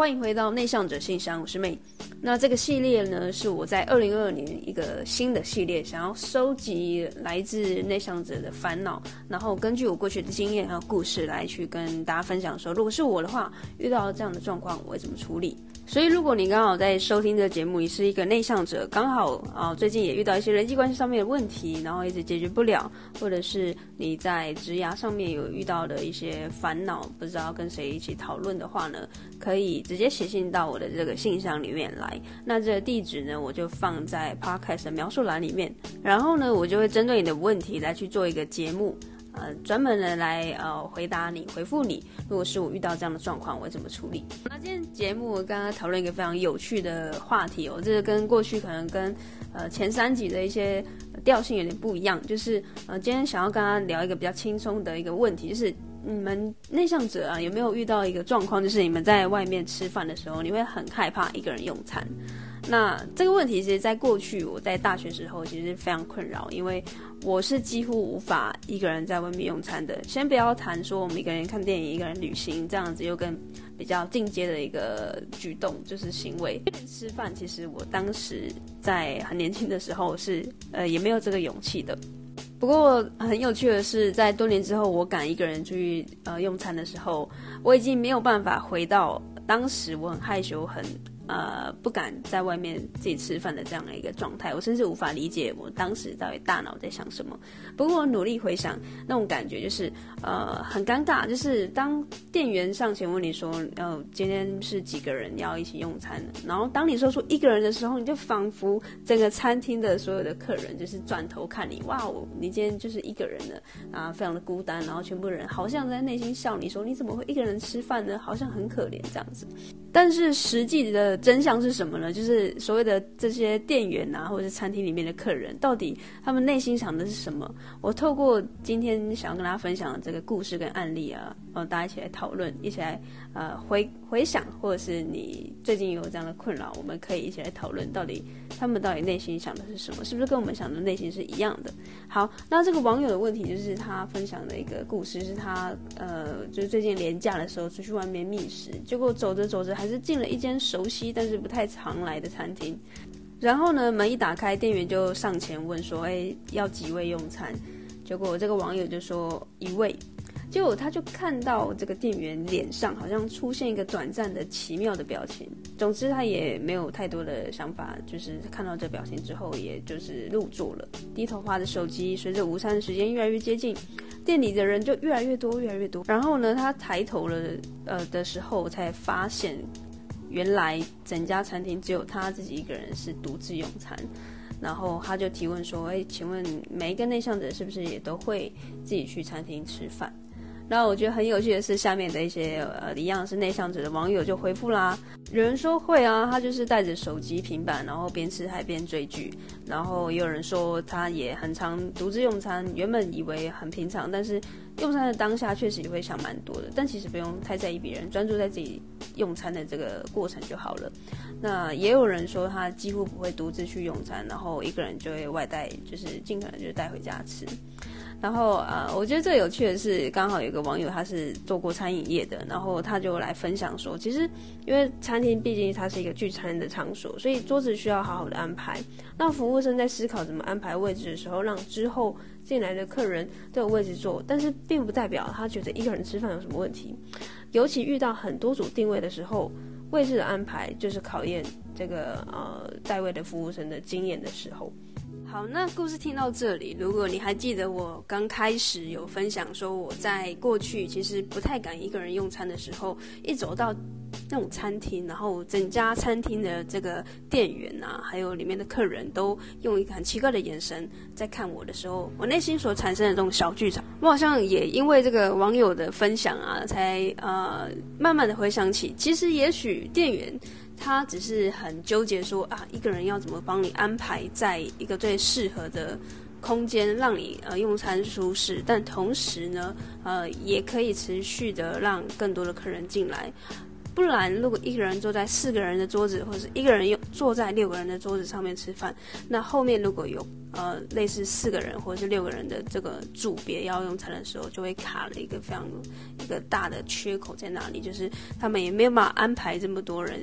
欢迎回到内向者信箱，我是妹。那这个系列呢，是我在二零二二年一个新的系列，想要收集来自内向者的烦恼，然后根据我过去的经验和故事来去跟大家分享说，如果是我的话，遇到这样的状况，我会怎么处理？所以，如果你刚好在收听这个节目，你是一个内向者，刚好啊，最近也遇到一些人际关系上面的问题，然后一直解决不了，或者是你在职涯上面有遇到的一些烦恼，不知道跟谁一起讨论的话呢，可以直接写信到我的这个信箱里面来。那这个地址呢，我就放在 Podcast 的描述栏里面，然后呢，我就会针对你的问题来去做一个节目。呃，专门的来呃回答你，回复你。如果是我遇到这样的状况，我会怎么处理？那今天节目我刚刚讨论一个非常有趣的话题哦，这个跟过去可能跟呃前三集的一些调性有点不一样，就是呃今天想要跟大家聊一个比较轻松的一个问题，就是你们内向者啊有没有遇到一个状况，就是你们在外面吃饭的时候，你会很害怕一个人用餐？那这个问题其实，在过去我在大学时候其实非常困扰，因为我是几乎无法一个人在外面用餐的。先不要谈说我们一个人看电影、一个人旅行这样子，又跟比较进阶的一个举动就是行为。吃饭其实我当时在很年轻的时候是呃也没有这个勇气的。不过很有趣的是，在多年之后，我敢一个人去呃用餐的时候，我已经没有办法回到当时我很害羞很。呃，不敢在外面自己吃饭的这样的一个状态，我甚至无法理解我当时到底大脑在想什么。不过我努力回想，那种感觉就是，呃，很尴尬。就是当店员上前问你说，呃，今天是几个人要一起用餐，然后当你说出一个人的时候，你就仿佛整个餐厅的所有的客人就是转头看你，哇哦，你今天就是一个人的啊，非常的孤单，然后全部人好像在内心笑你说，你怎么会一个人吃饭呢？好像很可怜这样子。但是实际的。真相是什么呢？就是所谓的这些店员啊，或者是餐厅里面的客人，到底他们内心想的是什么？我透过今天想要跟大家分享的这个故事跟案例啊，呃，大家一起来讨论，一起来呃回回想，或者是你最近有这样的困扰，我们可以一起来讨论，到底他们到底内心想的是什么？是不是跟我们想的内心是一样的？好，那这个网友的问题就是他分享的一个故事，是他呃，就是最近连假的时候出去外面觅食，结果走着走着还是进了一间熟悉。但是不太常来的餐厅，然后呢，门一打开，店员就上前问说：“哎，要几位用餐？”结果这个网友就说：“一位。”结果他就看到这个店员脸上好像出现一个短暂的奇妙的表情。总之，他也没有太多的想法，就是看到这表情之后，也就是入座了，低头滑着手机。随着午餐的时间越来越接近，店里的人就越来越多，越来越多。然后呢，他抬头了，呃的时候才发现。原来整家餐厅只有他自己一个人是独自用餐，然后他就提问说：“哎，请问每一个内向者是不是也都会自己去餐厅吃饭？”然后我觉得很有趣的是，下面的一些呃一样是内向者的网友就回复啦，有人说会啊，他就是带着手机、平板，然后边吃还边追剧。然后也有人说他也很常独自用餐，原本以为很平常，但是用餐的当下确实也会想蛮多的。但其实不用太在意别人，专注在自己用餐的这个过程就好了。那也有人说他几乎不会独自去用餐，然后一个人就会外带，就是尽可能就带回家吃。然后啊、呃，我觉得最有趣的是，刚好有个网友他是做过餐饮业的，然后他就来分享说，其实因为餐厅毕竟它是一个聚餐的场所，所以桌子需要好好的安排。那服务生在思考怎么安排位置的时候，让之后进来的客人都有位置坐，但是并不代表他觉得一个人吃饭有什么问题。尤其遇到很多组定位的时候，位置的安排就是考验这个呃在位的服务生的经验的时候。好，那故事听到这里，如果你还记得我刚开始有分享说，我在过去其实不太敢一个人用餐的时候，一走到那种餐厅，然后整家餐厅的这个店员啊，还有里面的客人都用一个很奇怪的眼神在看我的时候，我内心所产生的这种小剧场，我好像也因为这个网友的分享啊，才呃慢慢的回想起，其实也许店员。他只是很纠结说啊，一个人要怎么帮你安排在一个最适合的空间，让你呃用餐舒适，但同时呢，呃也可以持续的让更多的客人进来。不然，如果一个人坐在四个人的桌子，或者是一个人用坐在六个人的桌子上面吃饭，那后面如果有呃类似四个人或者是六个人的这个组别要用餐的时候，就会卡了一个非常一个大的缺口在那里，就是他们也没有办法安排这么多人。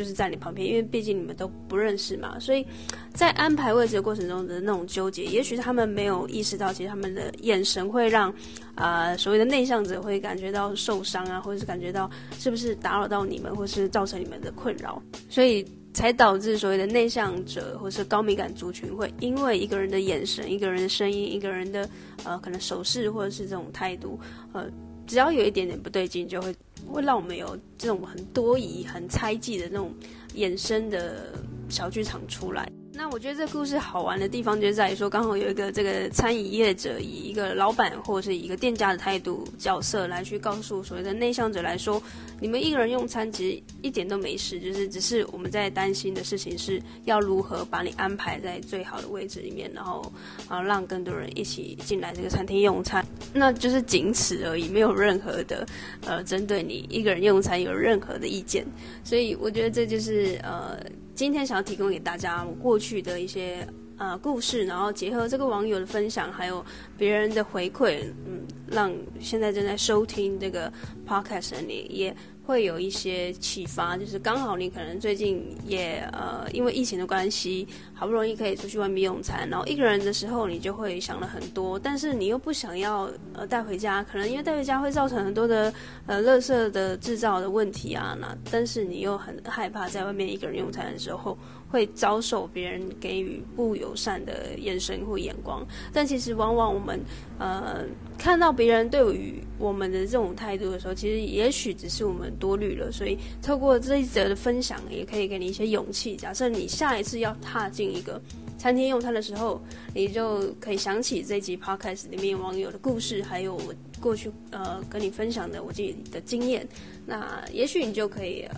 就是在你旁边，因为毕竟你们都不认识嘛，所以在安排位置的过程中的那种纠结，也许他们没有意识到，其实他们的眼神会让啊、呃、所谓的内向者会感觉到受伤啊，或者是感觉到是不是打扰到你们，或是造成你们的困扰，所以才导致所谓的内向者或是高敏感族群会因为一个人的眼神、一个人的声音、一个人的呃可能手势或者是这种态度，呃，只要有一点点不对劲，就会。会让我们有这种很多疑、很猜忌的那种衍生的小剧场出来。那我觉得这故事好玩的地方就在于说，刚好有一个这个餐饮业者以一个老板或者是一个店家的态度角色来去告诉所谓的内向者来说，你们一个人用餐其实一点都没事，就是只是我们在担心的事情是要如何把你安排在最好的位置里面，然后啊让更多人一起进来这个餐厅用餐，那就是仅此而已，没有任何的呃针对你一个人用餐有任何的意见，所以我觉得这就是呃。今天想要提供给大家我过去的一些呃故事，然后结合这个网友的分享，还有别人的回馈，嗯，让现在正在收听这个 podcast 的你也会有一些启发，就是刚好你可能最近也呃因为疫情的关系，好不容易可以出去外面用餐，然后一个人的时候你就会想了很多，但是你又不想要呃带回家，可能因为带回家会造成很多的呃垃圾的制造的问题啊，那但是你又很害怕在外面一个人用餐的时候会遭受别人给予不友善的眼神或眼光，但其实往往我们呃看到别人对于我们的这种态度的时候，其实也许只是我们。多虑了，所以透过这一则的分享，也可以给你一些勇气。假设你下一次要踏进一个餐厅用餐的时候，你就可以想起这集 podcast 里面网友的故事，还有我过去呃跟你分享的我自己的经验。那也许你就可以、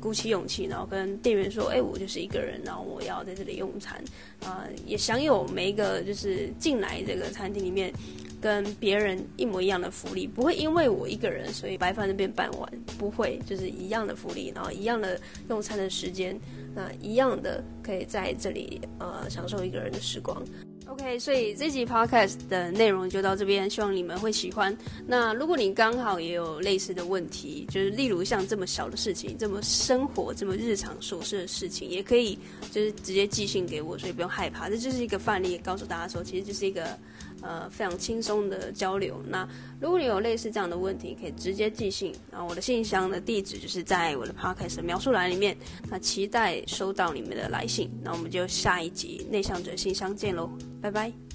鼓起勇气，然后跟店员说：“哎、我就是一个人，然后我要在这里用餐。呃”啊，也享有每一个就是进来这个餐厅里面。跟别人一模一样的福利，不会因为我一个人，所以白饭那边办完，不会，就是一样的福利，然后一样的用餐的时间，那一样的可以在这里呃享受一个人的时光。OK，所以这集 Podcast 的内容就到这边，希望你们会喜欢。那如果你刚好也有类似的问题，就是例如像这么小的事情，这么生活、这么日常琐事的事情，也可以就是直接寄信给我，所以不用害怕。这就是一个范例，告诉大家说，其实这是一个。呃，非常轻松的交流。那如果你有类似这样的问题，可以直接寄信。然后我的信箱的地址就是在我的 podcast 描述栏里面。那期待收到你们的来信。那我们就下一集内向者信箱见喽，拜拜。